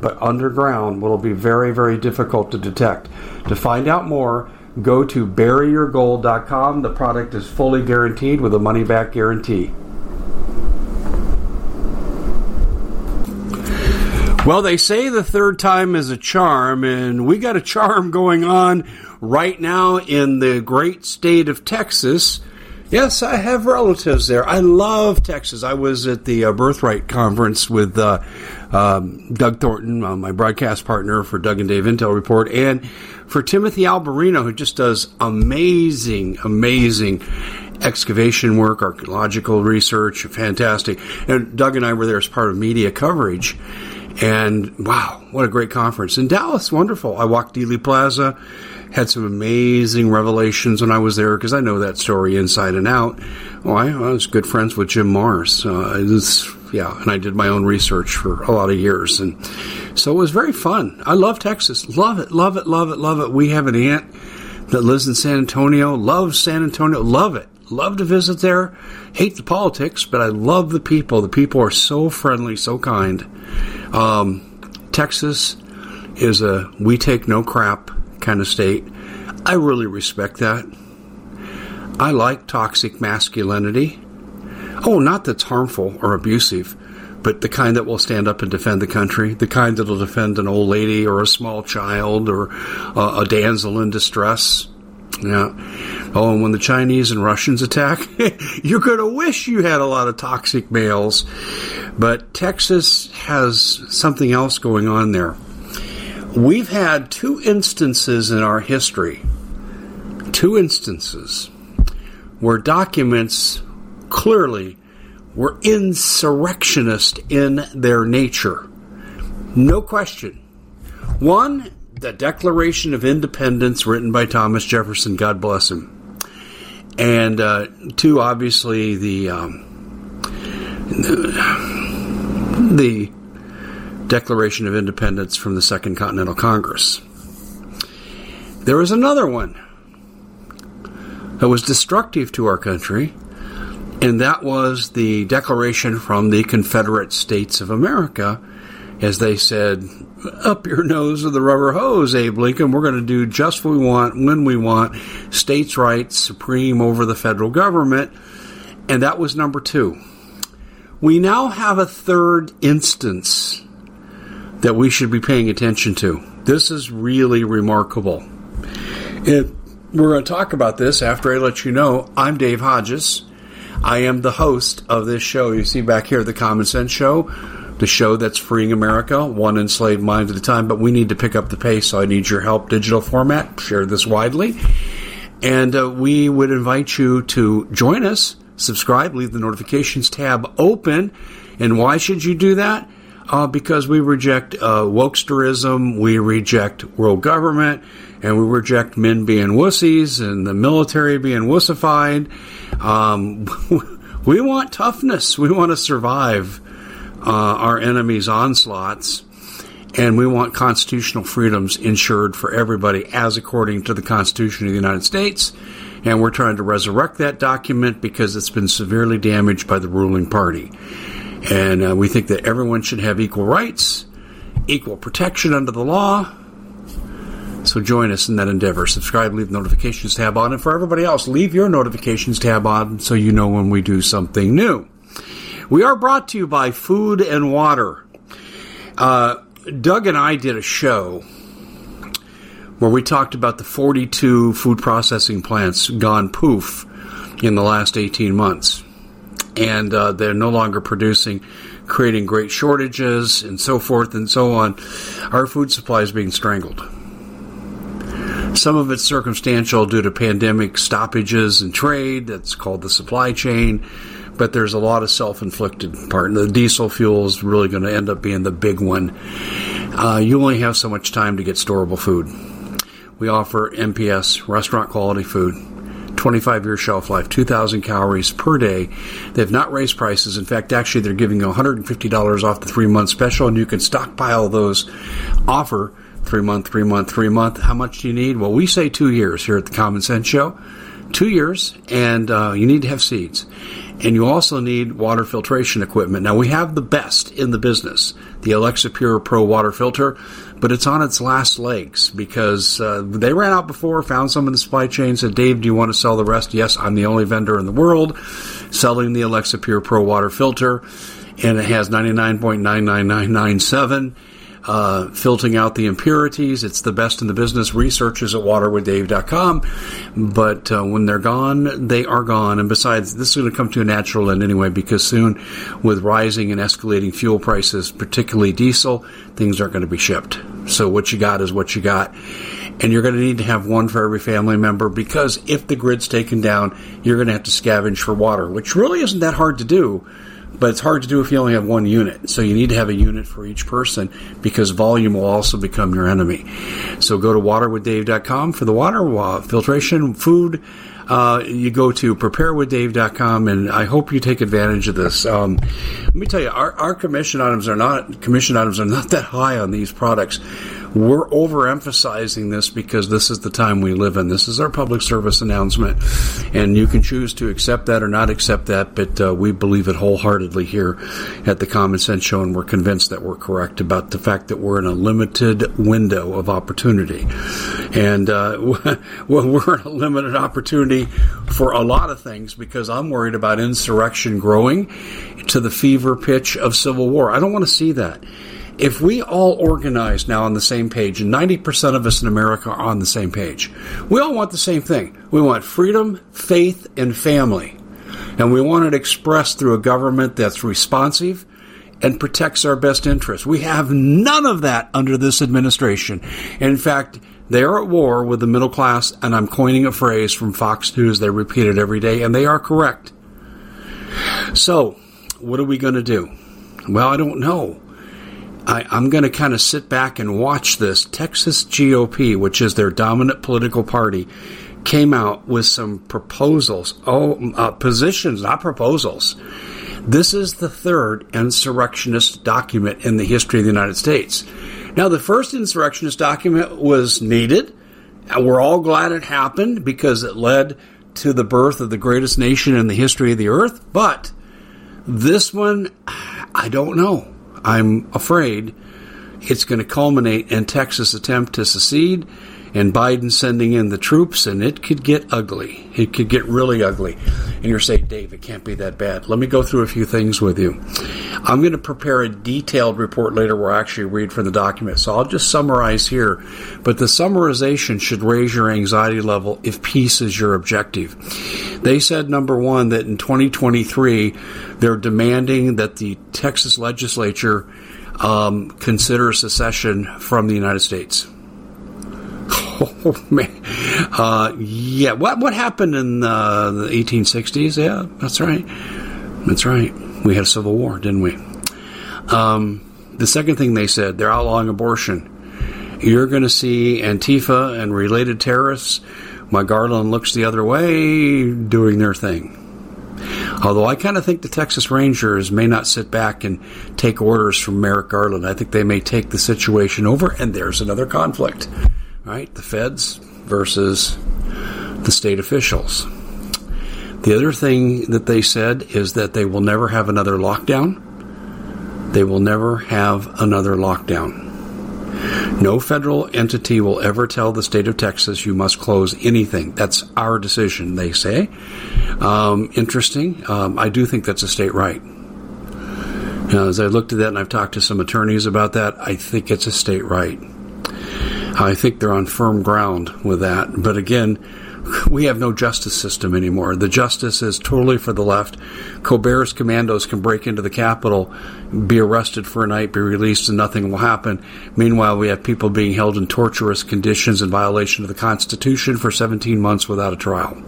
but underground will be very, very difficult to detect. To find out more, go to buryyourgold.com. The product is fully guaranteed with a money back guarantee. Well, they say the third time is a charm, and we got a charm going on right now in the great state of Texas. Yes, I have relatives there. I love Texas. I was at the uh, Birthright Conference with uh, um, Doug Thornton, uh, my broadcast partner for Doug and Dave Intel Report, and for Timothy Alberino, who just does amazing, amazing excavation work, archaeological research, fantastic. And Doug and I were there as part of media coverage. And wow, what a great conference. In Dallas, wonderful. I walked Dealey Plaza had some amazing revelations when I was there because I know that story inside and out. Oh, I, I was good friends with Jim Marrs. Uh, yeah, and I did my own research for a lot of years, and so it was very fun. I love Texas, love it, love it, love it, love it. We have an aunt that lives in San Antonio, loves San Antonio, love it, love to visit there. Hate the politics, but I love the people. The people are so friendly, so kind. Um, Texas is a we take no crap kind of state. I really respect that. I like toxic masculinity. Oh, not that's harmful or abusive, but the kind that will stand up and defend the country, the kind that will defend an old lady or a small child or uh, a damsel in distress. Yeah. Oh, and when the Chinese and Russians attack, you're going to wish you had a lot of toxic males. But Texas has something else going on there. We've had two instances in our history, two instances where documents clearly were insurrectionist in their nature. No question. One, the Declaration of Independence written by Thomas Jefferson, God bless him. And uh, two, obviously, the, um, the Declaration of Independence from the Second Continental Congress. There was another one that was destructive to our country, and that was the Declaration from the Confederate States of America, as they said, up your nose with the rubber hose, Abe Lincoln. We're going to do just what we want, when we want, states' rights supreme over the federal government. And that was number two. We now have a third instance that we should be paying attention to. This is really remarkable. It, we're going to talk about this after I let you know. I'm Dave Hodges. I am the host of this show. You see back here, the Common Sense Show, the show that's freeing America, one enslaved mind at a time. But we need to pick up the pace, so I need your help. Digital format, share this widely. And uh, we would invite you to join us, subscribe, leave the notifications tab open. And why should you do that? Uh, because we reject uh, wokesterism, we reject world government, and we reject men being wussies and the military being wussified. Um, we want toughness. We want to survive uh, our enemies' onslaughts, and we want constitutional freedoms ensured for everybody, as according to the Constitution of the United States. And we're trying to resurrect that document because it's been severely damaged by the ruling party. And uh, we think that everyone should have equal rights, equal protection under the law. So join us in that endeavor. Subscribe, leave the notifications tab on, and for everybody else, leave your notifications tab on so you know when we do something new. We are brought to you by Food and Water. Uh, Doug and I did a show where we talked about the 42 food processing plants gone poof in the last 18 months. And uh, they're no longer producing, creating great shortages and so forth and so on. Our food supply is being strangled. Some of it's circumstantial due to pandemic stoppages in trade. That's called the supply chain. But there's a lot of self-inflicted part. The diesel fuel is really going to end up being the big one. Uh, you only have so much time to get storable food. We offer MPS, restaurant quality food. 25 year shelf life, 2,000 calories per day. They've not raised prices. In fact, actually, they're giving you $150 off the three month special, and you can stockpile those offer three month, three month, three month. How much do you need? Well, we say two years here at the Common Sense Show. Two years, and uh, you need to have seeds. And you also need water filtration equipment. Now, we have the best in the business the Alexapure Pro water filter, but it's on its last legs because uh, they ran out before, found some in the supply chain, said, Dave, do you want to sell the rest? Yes, I'm the only vendor in the world selling the Alexapure Pro water filter, and it has 99.99997 uh, filtering out the impurities. It's the best in the business. Researchers at waterwithdave.com. But uh, when they're gone, they are gone. And besides, this is going to come to a natural end anyway because soon, with rising and escalating fuel prices, particularly diesel, things aren't going to be shipped. So what you got is what you got. And you're going to need to have one for every family member because if the grid's taken down, you're going to have to scavenge for water, which really isn't that hard to do but it's hard to do if you only have one unit. So you need to have a unit for each person because volume will also become your enemy. So go to waterwithdave.com for the water filtration, food. Uh, you go to preparewithdave.com and I hope you take advantage of this. Um, let me tell you, our, our commission items are not commission items are not that high on these products we're overemphasizing this because this is the time we live in. This is our public service announcement, and you can choose to accept that or not accept that, but uh, we believe it wholeheartedly here at the Common Sense Show, and we're convinced that we're correct about the fact that we're in a limited window of opportunity. And uh, well, we're in a limited opportunity for a lot of things because I'm worried about insurrection growing to the fever pitch of civil war. I don't want to see that if we all organize now on the same page, and 90% of us in America are on the same page, we all want the same thing. We want freedom, faith, and family. And we want it expressed through a government that's responsive and protects our best interests. We have none of that under this administration. In fact, they are at war with the middle class, and I'm coining a phrase from Fox News. They repeat it every day, and they are correct. So, what are we going to do? Well, I don't know. I, am going to kind of sit back and watch this. Texas GOP, which is their dominant political party, came out with some proposals. Oh, uh, positions, not proposals. This is the third insurrectionist document in the history of the United States. Now, the first insurrectionist document was needed, we're all glad it happened because it led to the birth of the greatest nation in the history of the earth. But this one, I don't know. I'm afraid it's going to culminate in Texas' attempt to secede and Biden sending in the troops, and it could get ugly. It could get really ugly. And you're saying, Dave, it can't be that bad. Let me go through a few things with you. I'm going to prepare a detailed report later where I actually read from the document. So I'll just summarize here. But the summarization should raise your anxiety level if peace is your objective. They said, number one, that in 2023, they're demanding that the Texas legislature um, consider secession from the United States. Oh man, uh, yeah. What what happened in uh, the 1860s? Yeah, that's right. That's right. We had a civil war, didn't we? Um, the second thing they said, they're outlawing abortion. You're going to see Antifa and related terrorists. Merrick Garland looks the other way, doing their thing. Although I kind of think the Texas Rangers may not sit back and take orders from Merrick Garland. I think they may take the situation over, and there's another conflict right? The feds versus the state officials. The other thing that they said is that they will never have another lockdown. They will never have another lockdown. No federal entity will ever tell the state of Texas you must close anything. That's our decision, they say. Um, interesting. Um, I do think that's a state right. Now, as I looked at that and I've talked to some attorneys about that, I think it's a state right. I think they're on firm ground with that. But again, we have no justice system anymore. The justice is totally for the left. Colbert's commandos can break into the Capitol, be arrested for a night, be released, and nothing will happen. Meanwhile, we have people being held in torturous conditions in violation of the Constitution for 17 months without a trial.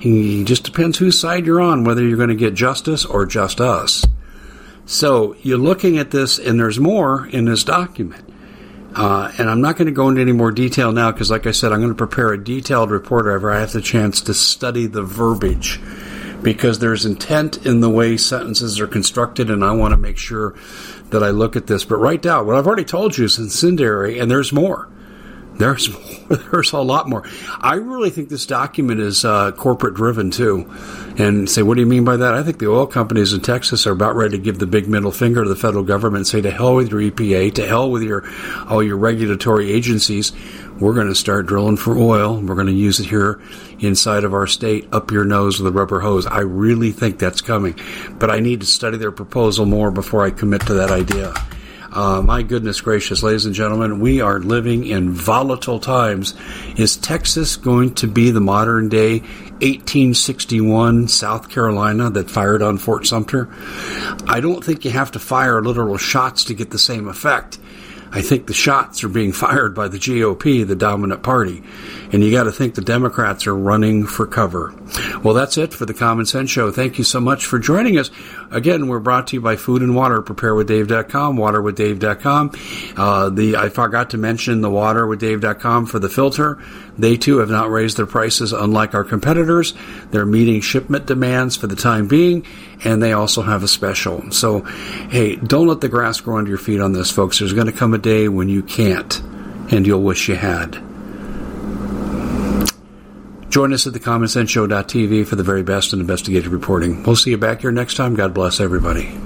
It just depends whose side you're on, whether you're going to get justice or just us. So you're looking at this, and there's more in this document. Uh, and I'm not going to go into any more detail now because, like I said, I'm going to prepare a detailed report whenever I have the chance to study the verbiage because there's intent in the way sentences are constructed, and I want to make sure that I look at this. But right now, what I've already told you is incendiary, and there's more. There's there's a lot more. I really think this document is uh, corporate driven too. And say, what do you mean by that? I think the oil companies in Texas are about ready to give the big middle finger to the federal government and say, to hell with your EPA, to hell with your all your regulatory agencies. We're going to start drilling for oil. We're going to use it here inside of our state, up your nose with a rubber hose. I really think that's coming, but I need to study their proposal more before I commit to that idea. Uh, my goodness gracious, ladies and gentlemen, we are living in volatile times. Is Texas going to be the modern day 1861 South Carolina that fired on Fort Sumter? I don't think you have to fire literal shots to get the same effect. I think the shots are being fired by the GOP, the dominant party. And you got to think the Democrats are running for cover. Well, that's it for the Common Sense Show. Thank you so much for joining us. Again, we're brought to you by Food and Water, preparewithdave.com, waterwithdave.com. Uh, the, I forgot to mention the waterwithdave.com for the filter. They too have not raised their prices unlike our competitors. They're meeting shipment demands for the time being, and they also have a special. So, hey, don't let the grass grow under your feet on this, folks. There's going to come a day when you can't, and you'll wish you had. Join us at thecommonsenseshow.tv for the very best in investigative reporting. We'll see you back here next time. God bless everybody.